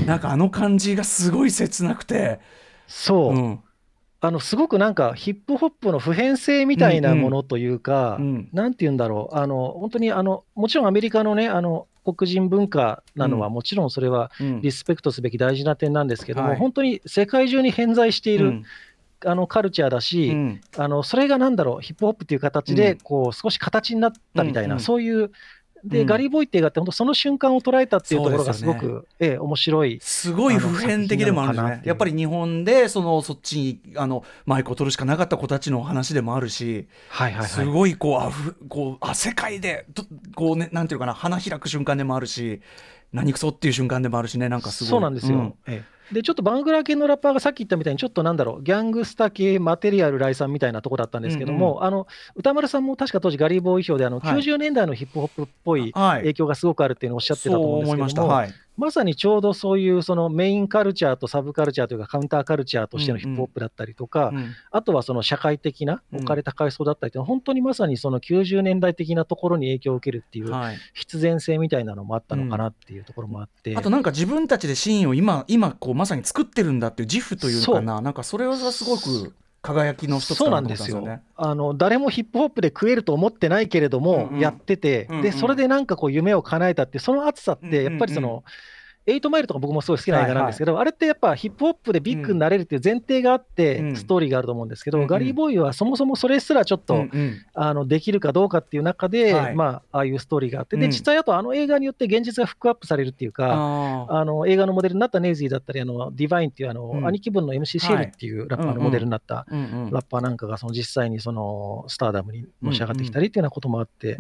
なんかあの感じがすごい切なくて。そう、うんあのすごくなんかヒップホップの普遍性みたいなものというか、うん。うん、なんて言うんだろう、あの本当にあのもちろんアメリカのね、あの黒人文化なのは、もちろんそれはリスペクトすべき大事な点なんですけども、うん、本当に世界中に偏在している、あのカルチャーだし、あのそれがなんだろう、ヒップホップっていう形でこう少し形になったみたいな、そういうで、うんガリー・ボーイって映画って本当その瞬間を捉えたっていうところがすごく、ええ面白い。すごい普遍的でもあるんですねやっぱり日本でそのそっちにあのマイクを取るしかなかった子たちの話でもあるし、はいはいはい。すごいこうあふこうあ世界でとこうねなんていうかな花開く瞬間でもあるし何くそっていう瞬間でもあるしねなんかすごい。そうなんですよ。うん。ええ。で、ちょっとバングラ系のラッパーがさっき言ったみたいに、ちょっとなんだろう、ギャングスタ系マテリアル来産みたいなとこだったんですけども、あの歌丸さんも確か当時、ガリーボーイ表であの、はい。90年代のヒップホップっぽいはい。影響がすごくあるっていうのをおっしゃってたと思うんですけども、はいまさにちょうどそういうそのメインカルチャーとサブカルチャーというか、カウンターカルチャーとしてのヒップホップだったりとか、うん。あとはその社会的なうん。置かれた階層だったりというのは、本当にまさにその90年代的なところに影響を受けるっていうはい。必然性みたいなのもあったのかなっていうところもあって。あとなんか自分たちでシーンを今今こうまさに作ってるんだっていう自負というのかななんかそれがすごく輝きの一つかなと思ったんですよね。あの誰もヒップホップで食えると思ってないけれども、やってて、うんうん、でそれでなんかこう夢を叶えたってその熱さってやっぱりその。うんうん8マイルとか僕もすごい好きな映画なんですけど、はいはい、あれってやっぱヒップホップでビッグになれるっていう前提があって、ストーリーがあると思うんですけど、うん、ガリー・ボーイはそもそもそれすらちょっと、うんうん、あのできるかどうかっていう中で、はい、まあ、ああいうストーリーがあって、で実際あとあの映画によって現実がフックアップされるっていうか、あの映画のモデルになったネイジーだったり、あのディバインっていうあの、兄貴分の MC シェルっていうラッパーのモデルになったラッパーなんかがその実際にそのスターダムにのし上がってきたりってい。うようなこともあって、っ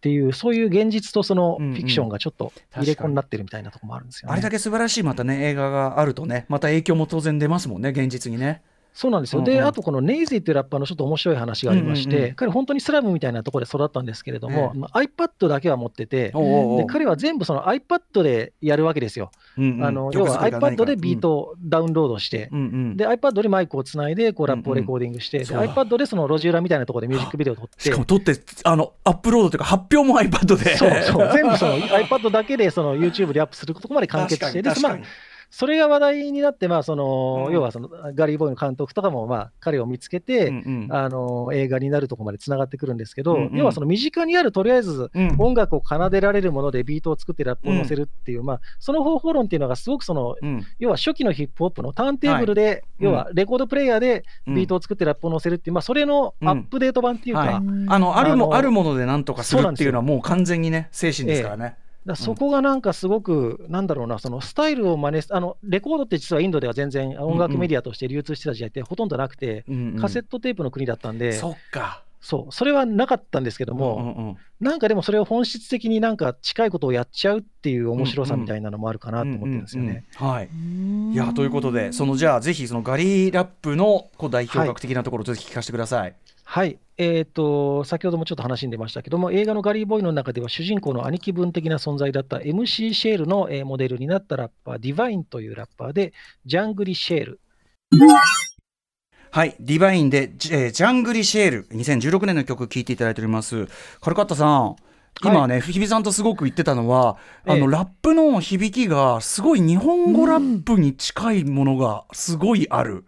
ていうそういう現実とそのフィクションがちょっと入れ子になってるみたいなところもあるですよね。あれだけ素晴らしいまたね映画があるとねまた影響も当然出ますもんね現実にね。そうなんですよ。うんうん。で、あとこのネイジーっていうラッパーのちょっと面白い話がありまして、うんうんうん。彼、本当にスラムみたいなところで育ったんですけれども、えまあ iPad だけは持ってて、おうで彼は全部その iPad でやるわけですよ。うんうん。あの要は iPad でビートをダウンロードして、うんうん。で iPad にマイクをつないでこうラップをレコーディングして、でそうだ。iPad でその路地裏みたいなところでミュージックビデオを撮ってしかも撮ってあのアップロードというか発表も iPad で。そうそう。全部その iPad だけでその YouTube でアップするとこまで完結してでまあ確かにそれが話題になって、まあそのうん。要はそのガリー・ボーイの監督とかもまあ彼を見つけて、うんうん。あの映画になるところまでつながってくるんですけど、うんうん。要はその身近にあるとりあえずうん。音楽を奏でられるものでビートを作ってラップを乗せるっていう、まあ、その方法論っていうのがすごくそのうん。要は初期のヒップホップのターンテーブルで、うん要はレコードプレイヤーでビートを作ってラップを乗せるっていう、まあ、それのアップデート版っていうか、あのあるもあるもので何とかするっていうのはもう完全にね精神ですからね。らそこがなんかすごく、なんだろうな、そのスタイルを真似すあのレコードって実はインドでは全然音楽メディアとして流通してた時代ってほとんどなくて、カセットテープの国だったんで、そっか。そうそれはなかったんですけども、うんうんうんなんかでもそれを本質的になんか近いことをやっちゃうっていう面白さみたいなのもあるかなと思ってるんですよね。はい。いやということでそのじゃあぜひそのガリーラップのこう代表格的なところをぜひ聞かせてください。はい、えー、と先ほどもちょっと話に出ましたけども、映画のガリー・ボーイの中では主人公の兄貴分的な存在だった MC シェールの、えーモデルになったラッパー、ディヴァインというラッパーで、ジャングリ・シェール。はい、ディバインで、ジえージャングリシェール、2016年の曲聴いていただいております。カルカッタさん、今ね、日比さんとすごく言ってたのは、あの、ええラップの響きが、すごい日本語ラップに近いものがすごいある。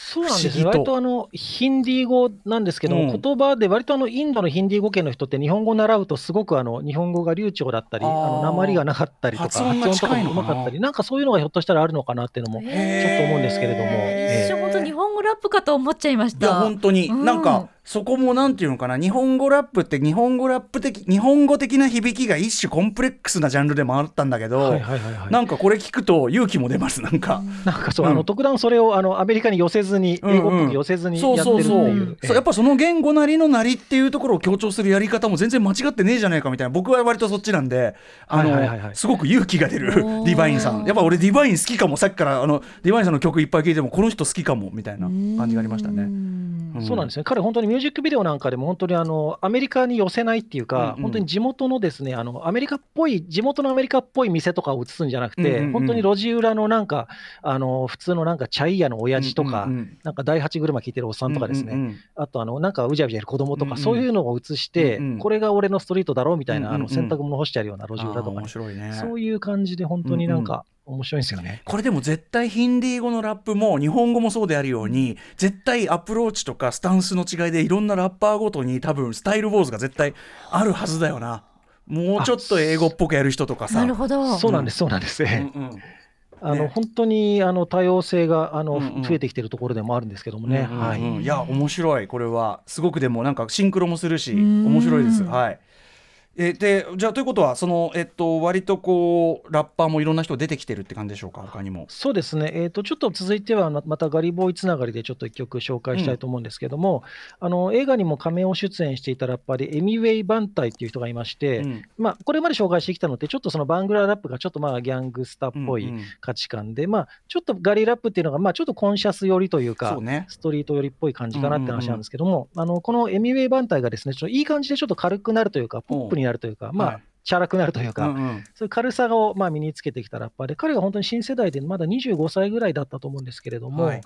そうなんです。割とあのヒンディー語なんですけど、うん。言葉で割とあのインドのヒンディー語圏の人って日本語を習うとすごくあの日本語が流暢だったり、あの鉛がなかったりとか、発音がとかもうまかったり、なんかそういうのがひょっとしたらあるのかなっていうのも、ちょっと思うんですけれども、えー。一瞬本当日本語ラップかと思っちゃいましいやた。本当に、うんなん。かそこもなんていうのかな日本語ラップって日本語ラップ的日本語的な響きが一種コンプレックスなジャンルでもあったんだけど、はいはいはいはい。なんかこれ聞くと勇気も出ますなんか。なんかそう、うん。あの特段それをあのアメリカに寄せずに、英語っぽく寄せずにそうやってるってそう。そういう。そう。やっぱその言語なりのなりっていうところを強調するやり方も全然間違ってねえじゃないかみたいな。僕は割とそっちなんであの、はいはいはいはい。すごく勇気が出るディバインさん。やっぱ俺ディバイン好きかも。さっきからあのディバインさんの曲いっぱい聴いてもこの人好きかもみたいな感じがありましたね。ねそうなんですね。彼、本当にミュージックビデオなんかでも、本当にあのアメリカに寄せないっていうか、うんうん。本当に地元のですねあのアメリカっぽい、地元のアメリカっぽい店とかを映すんじゃなくて、うんうんうん。本当に路地裏のなんか、あの普通のなんかチャイヤの親父とか、うんうんなんか第八車聞いてるおっさんとかですね、うんうんあとあのなんかうじゃうじゃいる子供とか、うんうんそういうのを映して、うんうんこれが俺のストリートだろうみたいな、うんうんうん。あの洗濯物干してあるような路地裏とかね、面白いね。そういう感じで、本当になんか面白いんですよね。これでも絶対ヒンディー語のラップも日本語もそうであるように絶対アプローチとかスタンスの違いでいろんなラッパーごとに多分スタイルウォーズが絶対あるはずだよな。もうちょっと英語っぽくやる人とかさ。なるほど。そうなんです、そうなんです。うんうん。あのね。本当にあの多様性があの、うんうん増えてきてるところでもあるんですけどもね。うんうんうん。はい。いや面白いこれは。すごくでもなんかシンクロもするしうん。面白いです。はいえーでじゃあということはその、えっと、割とこうラッパーもいろんな人出てきてるって感じでしょうか？他にも。そうですね、えー、とちょっと続いてはままたガリボーイつながりでちょっと一曲紹介したいと思うんですけども、あの映画にも仮面を出演していたラッパーでエミウェイ・バンタイっていう人がいまして、うん。まあ、これまで紹介してきたのってちょっとそのバングララップがちょっとまあギャングスターっぽいうんうん。価値観で、まあ、ちょっとガリラップっていうのがまあちょっとコンシャス寄りというかそうね。ストリート寄りっぽい感じかなって話なんですけども、あのこのエミウェイ・バンタイがですねちょっといい感じでちょっと軽くなるというかポップになるというか、まあはい。チャラくなるというか、うんうん。そういう軽さをまあ身につけてきたラッパーで、彼が本当に新世代でまだ25歳ぐらいだったと思うんですけれども、はい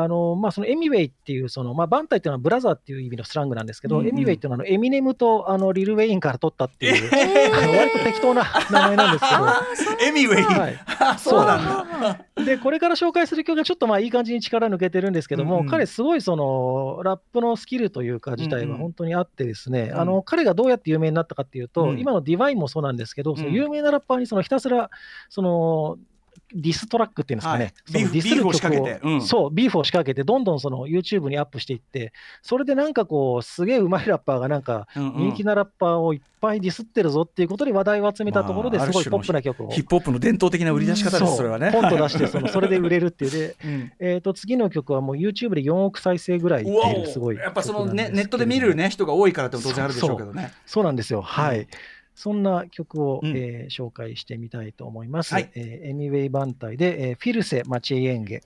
あのまあ、そのエミウェイっていうその、まあ、バンタイっていうのはブラザーっていう意味のスラングなんですけど、うんうん。エミウェイっていうのはあのエミネムとあのリル・ウェインから取ったっていう、あの割と適当な名前なんですけど。エミウェイ、はい。あそうなんだ。でこれから紹介する曲がちょっとまあいい感じに力抜けてるんですけども、うんうん。彼すごいそのラップのスキルというか自体うんうん。は本当にあってですね、うん。あの彼がどうやって有名になったかっていうと、うん。今のディヴァインもそうなんですけど、そのうん有名なラッパーにそのひたすらそのディストラックっていうんですかね、はい。そのディスる曲を仕掛けて。うん。そう、ビーフを仕掛けて、どんどんその YouTube にアップしていって、それでなんかこう、すげえうまいラッパーがなんか、うんうん。人気なラッパーをいっぱいディスってるぞっていうことで話題を集めたところで、まあすごいポップな曲を。ヒップホップの伝統的な売り出し方です、それはね。ポンと出してその、それで売れるっていう。で、<laughs> うん。えー、と次の曲はもう YouTube で4億再生ぐらいいっているすごい。やっぱその曲なんですけれどもねネットで見る、ね、人が多いからって当然あるでしょうけどね。そう。なんですよ、はい、そんな曲を、うんえー紹介してみたいと思います。はいえーエミウェイ団体で、えーフィルセ・マチェイエンゲ。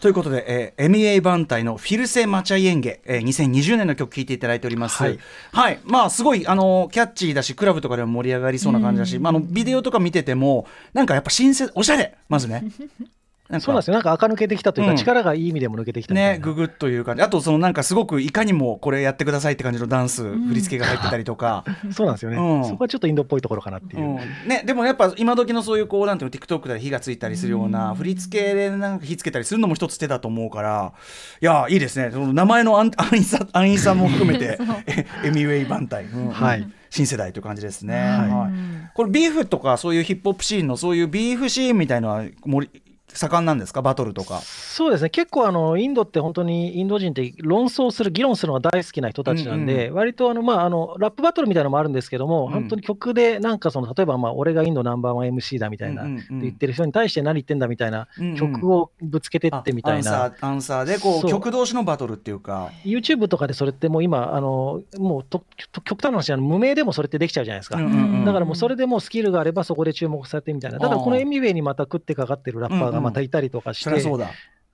ということで、えー、MEA 団体のフィルセ・マチャイエンゲ、えー、2020年の曲聴いていただいております。ははいい。まあ、すごい、あの、キャッチーだし、クラブとかでも盛り上がりそうな感じだし、まあ、あの、ビデオとか見てても、なんかやっぱ新鮮、おしゃれ、まずね。<laughs> なんか。そうなんですよ、なんか垢抜けてきたというか、うん。力がいい意味でも抜けてきたみたいね、な。ググッという感じ。あと、そのなんかすごくいかにもこれやってくださいって感じのダンス、振り付けが入ってたりとか。<laughs> そうなんですよね、うん。そこはちょっとインドっぽいところかなっていう。うん。ね、でもやっぱ今時のそういうこうなんていうの TikTok で火がついたりするような振り付けでなんか火つけたりするのも一つ手だと思うからいやいいですね。その名前の安安易さ安易さも含めて <laughs> えエミウェイ団体、うん。はい。新世代という感じですね、はい。はい。これビーフとかそういうヒップホップシーンのそういうビーフシーンみたいのは盛り盛んなんですか？バトルとか。そうですね、結構あの、インドって本当にインド人って論争する、議論するのが大好きな人たちなんで、割とあの、まあ、あのラップバトルみたいなのもあるんですけども、うん本当に曲で、なんかその、例えば、まあ、俺がインドナンバーワン MC だみたいな、うんうん言ってる人に対して何言ってんだみたいなうんうん曲をぶつけてってみたいな。あアンサーアンサーでこう曲同士のバトルっていうか。YouTube とかでそれってもう今、あのもうとと極端な話あの、無名でもそれってできちゃうじゃないですか。うんうんうんだからもうそれでもうスキルがあればそこで注目されてみたいな。ただこのあーエミウェイにまた食ってかかってるラッパーがまたいたりとかして、そりゃそうだ。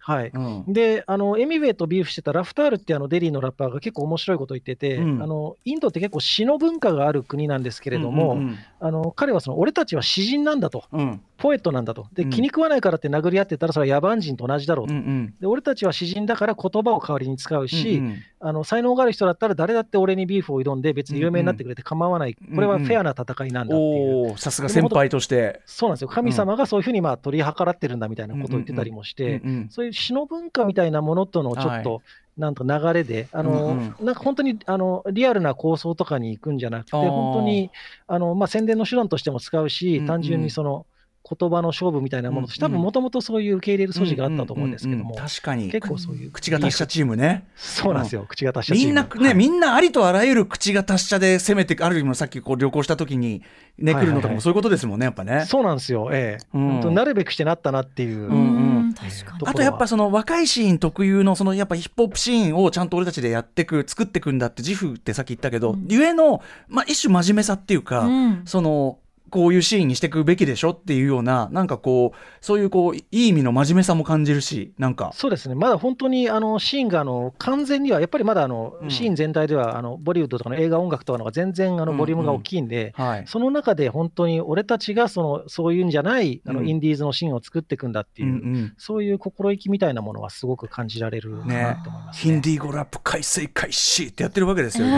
はい。うん。で、あのエミウェイとビーフしてたラフタールってあのデリーのラッパーが結構面白いこと言ってて、うん。あのインドって結構詩の文化がある国なんですけれども、うんうんあの彼はその俺たちは詩人なんだと、うんうんポエットなんだと。で、うん。気に食わないからって殴り合ってたらそれは野蛮人と同じだろうと。うんうん。で俺たちは詩人だから言葉を代わりに使うし、うんうん。あの才能がある人だったら誰だって俺にビーフを挑んで別に有名になってくれて構わない、これはフェアな戦いなんだっていう。さすが先輩として。そうなんですよ。神様がそういうふうにまあ取り計らってるんだみたいなことを言ってたりもして、うんうんそういう詩の文化みたいなものとのちょっと、はなんと流れで、あのうんなんか本当にあのリアルな構想とかに行くんじゃなくて、本当にあの、まあ、宣伝の手段としても使うし、うんうん。単純にその言葉の勝負みたいなものとして、うんうん。多分もともとそういう受け入れる素地があったと思うんですけども、うんうんうん。確かに。結構そういう口が達者チームね。そうなんですよ、口が達者チーム。みんなね、はい。みんなありとあらゆる口が達者で攻めてある意味のさっきこう旅行した時にね、来るのとかもそういうことですもんねやっぱね。そうなんですよ、ええ。うん。本当なるべくしてなったなっていう。うんうん。確かにとあとやっぱその若いシーン特有のそのやっぱヒップホップシーンをちゃんと俺たちでやってく作ってくんだって自負ってさっき言ったけど、うん。ゆえの、まあ、一種真面目さっていうか、うん。そのこういうシーンにしていくべきでしょっていうようななんかこうそういうこういい意味の真面目さも感じるしなんか。そうですね、まだ本当にあのシーンがあの完全には、やっぱりまだあの、うん。シーン全体ではあのボリウッドとかの映画音楽とかの方が全然あのボリュームが大きいんで、はい。その中で本当に俺たちがそのそういうんじゃないあの、うん。インディーズのシーンを作っていくんだっていう、うんうん。そういう心意気みたいなものはすごく感じられるかなねと思います、ヒンディー語ラップ改正開始ってやってるわけですよね。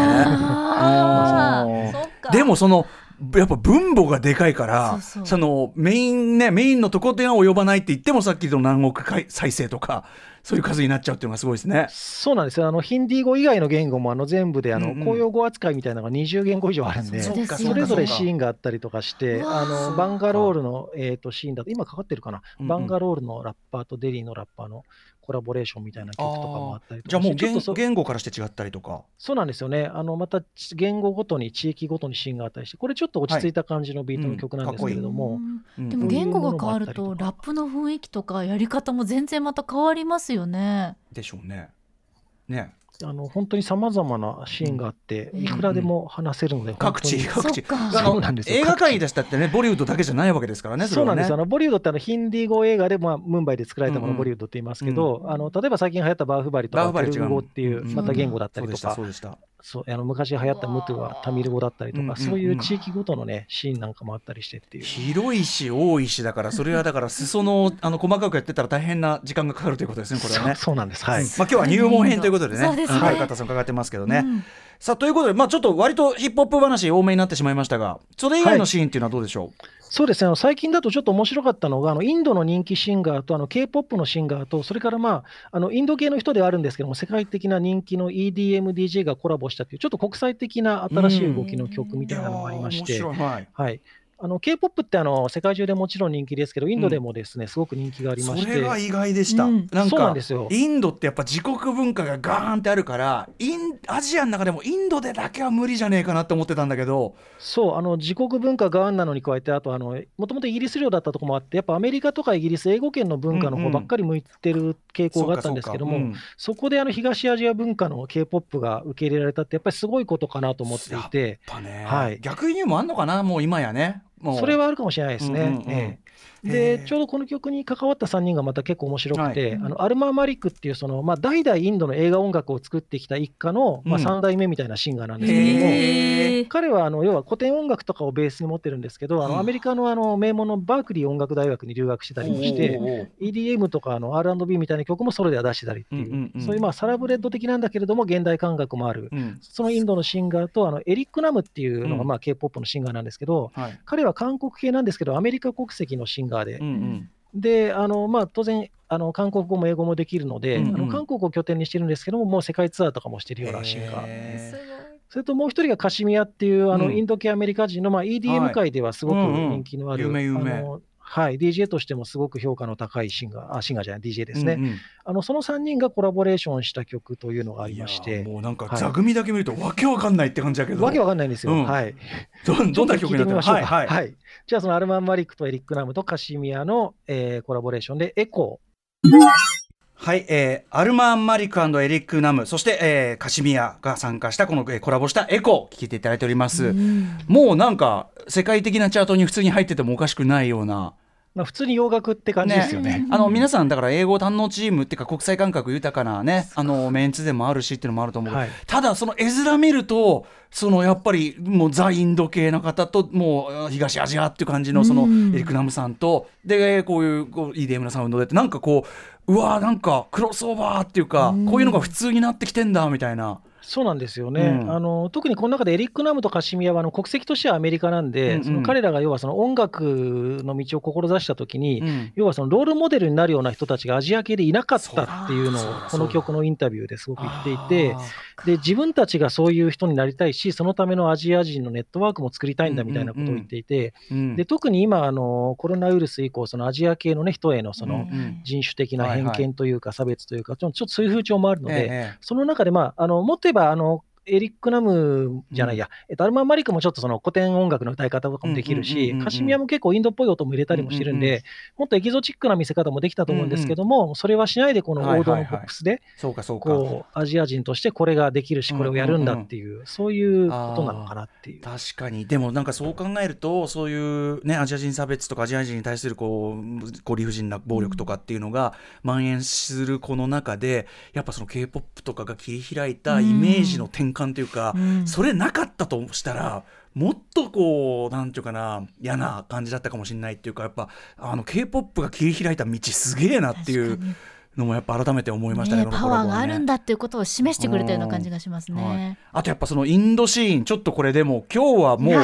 でもそのやっぱ分母がでかいからそうそう。のメインねメインのところでは及ばないって言ってもさっきの何億回再生とかそういう数になっちゃうっていうのがすごいですね。そうなんですよ。あのヒンディー語以外の言語もあの全部であの、うんうん。公用語扱いみたいなのが20言語以上あるんで。それぞれシーンがあったりとかして、あのバンガロールの、えー、とシーンだと、今かかってるかな、うんうん。バンガロールのラッパーとデリーのラッパーのコラボレーションみたいな曲とかもあったりとか。じゃあもう言言語からして違ったりとか。そうなんですよね。あのまた言語ごとに地域ごとにシーンがあったりして、これちょっと落ち着いた感じのビートの曲なんですけれども、うん。でも言語が変わるとラップの雰囲気とかやり方も全然また変わりますよね。でしょうね。ねあの本当にさまざまなシーンがあって、うん。いくらでも話せるので、各地本当に。各地。そうなんですよ。映画界に出したってねボリウッドだけじゃないわけですからねれはね。そうなんです。よ、あのボリウッドってあのヒンディー語映画で、まあ、ムンバイで作られたもうんうん。のをボリウッドって言いますけど、あの例えば最近流行ったバーフバリとか、バーフバリテルグ語っていう違うまた言語だったりとかそうあの昔流行ったムトゥはタミル語だったりとか、うんうんうん。そういう地域ごとのね、シーンなんかもあったりしてっていう。広いし多いしだからそれはだから裾のあの細かくやってたら大変な時間がかかるということですねこれはね。そうそうなんです、はい。まあ今日は入門編ということでね、ですね。はい、方さん伺ってますけどね。うん。さあということで、まあ、ちょっと割とヒップホップ話多めになってしまいましたが、それ以外のシーンっていうのはどうでしょそうですね、最近だとちょっと面白かったのが、あのインドの人気シンガーと、あの K-POP のシンガーと、それから、まあ、あのインド系の人ではあるんですけども、世界的な人気の EDM、DJ がコラボしたという、ちょっと国際的な新しい動きの曲うみたいなのがありまして、はい。はい、あの K-POP ってあの世界中でもちろん人気ですけど、インドでもですね、すごく人気がありまして。それが意外でした、うん。なんそうなんかですよ。インドってやっぱ自国文化がガーンってあるからインアジアの中でもインドでだけは無理じゃねえかなって思ってたんだけど。そうあの自国文化があんなのに加えて、あとあの、もともとイギリス領だったところもあって、やっぱアメリカとかイギリス、英語圏の文化の方ばっかり向いてる傾向があったんですけども、そうかそうか。そこであの東アジア文化の K-POP が受け入れられたって、やっぱりすごいことかなと思っていて、やっぱね、はい。逆輸入もあんのかなもう今やねそれはあるかもしれないですね。でえちょうどこの曲に関わった3人がまた結構面白くて、はい。あのアルマーン・マリックっていうその、まあ、代々インドの映画音楽を作ってきた一家の、まあ、うん3代目みたいなシンガーなんですけども、彼はあの要は古典音楽とかをベースに持ってるんですけど、あうん。のアメリカのあの名門のバークリー音楽大学に留学してたりもして、EDM とかあの R&B みたいな曲もソロでは出してたりっていう、そういうまあサラブレッド的なんだけれども、現代感覚もある、うん。そのインドのシンガーとあのエリック・ナムっていうのがうん。まあ K-POP のシンガーなんですけど、はい。彼は韓国系なんですけど、アメリカ国籍のシンガーで、うんうん。であのまあ、当然あの、韓国語も英語もできるので、うんうん。あの韓国を拠点にしてるんですけども、もう世界ツアーとかもしてるようなシンガー。それともう一人がカシミヤっていうあの、うん。インド系アメリカ人の、まあ、はい EDM 界ではすごく人気のある、有名有名。あのはい、DJ としてもすごく評価の高いシンガー、あシンガーじゃない、DJ ですね、うんうんあの。その3人がコラボレーションした曲というのがありまして、もうなんかはい座組だけ見るとわけわかんないって感じだけどわけわかんないんですよ。うんはい。どんどんな曲になってましょうか。はいはいはい。じゃあ、そのアルマン・マリックとエリック・ナムとカシミヤの、えーコラボレーションで、エコはい、えーアルマン・マリックエリック・ナムそして、えーカシミヤが参加したこの、えーコラボしたエコ聴いていただいております、うん。もうなんか世界的なチャートに普通に入っててもおかしくないような。まあ、普通に洋楽って感じですよね。<laughs> あの皆さんだから英語堪能チームっていうか国際感覚豊かなねあのメンツでもあるしっていうのもあると思うはい。ただその絵面見るとそのやっぱりもうザ・インド系の方ともう東アジアっていう感じのそのうん。エリック・ナムさんとでこういうこう EDM なサウンドでってなんかこううわーなんかクロスオーバーっていうかうんこういうのが普通になってきてんだみたいな。そうなんですよね、うん。あの特にこの中でエリック・ナムとカシミヤはあの国籍としてはアメリカなんで、うんうん。その彼らが要はその音楽の道を志したときに、うん。要はそのロールモデルになるような人たちがアジア系でいなかったっていうのをこの曲のインタビューですごく言っていてあ、で自分たちがそういう人になりたいし、そのためのアジア人のネットワークも作りたいんだみたいなことを言っていて、ーうんで特に今あの、コロナウイルス以降、そのアジア系の、ね、人へのそのうん。うん人種的な偏見というか、差別というか、ちょっとちょっとそういう風潮もあるので、ええその中で、まあ、あのもっと言えばあの、エリック・ナムじゃないや、えっと、アルマン・マリックもちょっとその古典音楽の歌い方とかもできるしカシミヤも結構インドっぽい音も入れたりもしてるんで、もっとエキゾチックな見せ方もできたと思うんですけども、それはしないで、この王道のポップスで、そうかそうか。こうアジア人としてこれができるし、これをやるんだっていう、そういうことなのかなっていう。確かに。でもなんかそう考えるとそういうねアジア人差別とかアジア人に対するこうこう理不尽な暴力とかっていうのが蔓延するこの中でやっぱその k p o p とかが切り開いたイメージの転換というか、うん。それなかったとしたらもっとこうなんていうかな嫌な感じだったかもしれないっていうかやっぱあの k p o p が切り開いた道すげえなっていうのもやっぱ改めて思いましたねねパワーがあるんだっていうことを示してくれたような感じがしますはい。ね。あとやっぱそのインドシーンちょっとこれでも今日はもう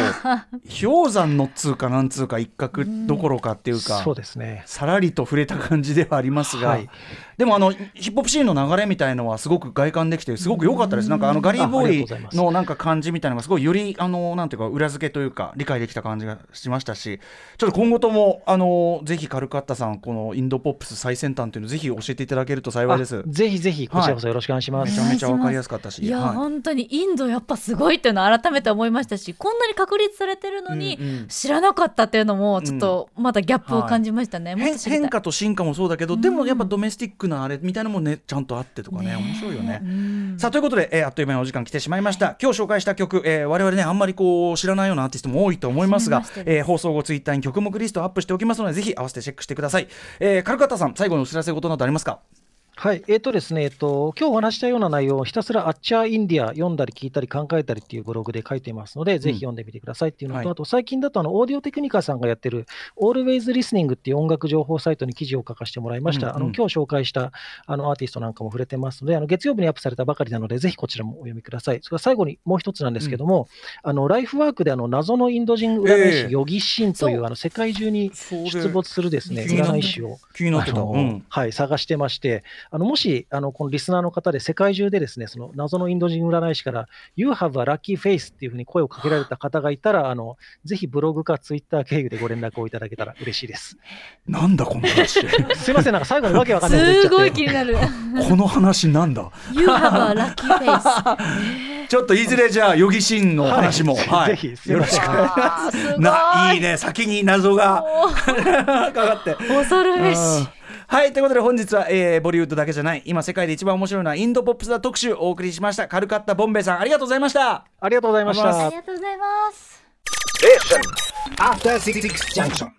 氷山のっつうかなんつうか一角どころかっていうか、そうですね。さらりと触れた感じではありますが、はい。でもあのヒップホップシーンの流れみたいのはすごく外観できてすごく良かったです、なん。かあのガリー・ボーイのなんか感じみたいなのがすごいよりあのなんていうか裏付けというか理解できた感じがしましたしちょっと今後ともあのぜひカルカッタさんこのインドポップス最先端というのをぜひ教えていていただけると幸いです。あぜひぜひ、こちらこそよろしくお願いします。めちゃめちゃわかりやすかったし。いや、はい。本当にインドやっぱすごいっていうのを改めて思いましたしこんなに確立されてるのにうんうん。知らなかったっていうのもちょっとまだギャップを感じましたね、もっ変と知りたい。変化と進化もそうだけど、でもやっぱドメスティックなあれみたいなのもねちゃんとあってとかねね。面白いよね。うん。さあということで、えーあっという間にお時間来てしまいました。今日紹介した曲、えー我々ねあんまりこう知らないようなアーティストも多いと思いますがえー放送後ツイッターに曲目リストをアップしておきますのでぜひ合わせてチェックしてください、えー、カルカッタさん最後にお知らせ事などありますか？した。はい、えっ、とですね、えっと、今日お話したような内容をひたすらあっちゃインディア読んだり聞いたり考えたりっていうブログで書いていますので、ぜひ読んでみてくださいっていうのと、はい。あと最近だとあの、オーディオテクニカさんがやってる Always Listening っていう音楽情報サイトに記事を書かせてもらいました。うんうんあの今日紹介したあのアーティストなんかも触れてますので、あの月曜日にアップされたばかりなので、ぜひこちらもお読みください。それから最後にもう一つなんですけども、あのライフワークであの謎のインド人占いええ師、ヨギシンという、あの世界中に出没するですね、占い師をうん。はい、探してまして、あのもしあのこのリスナーの方で世界中でですねその謎のインド人占い師から、You have a lucky face っていうふうに声をかけられた方がいたら、あのぜひブログかツイッター経由でご連絡をいただけたら嬉しいです。なんだこの話。<laughs> すいません、なんか最後にわけわかんないこと言っちゃって。すごい気になる。この話なんだ。You have a lucky face <laughs> ちょっといずれじゃあヨギシンの話も、<laughs> はい。ぜひすいません。よろしく。あーすごい。ないいね先に謎がかかって。恐るべし。うんはいということで本日は、えーボリウッドだけじゃない今世界で一番面白いのはインドポップスだ特集お送りしましたカルカッタボンベイさんありがとうございましたありがとうございましありがとうございまたあり。がとうございます After Six Junction.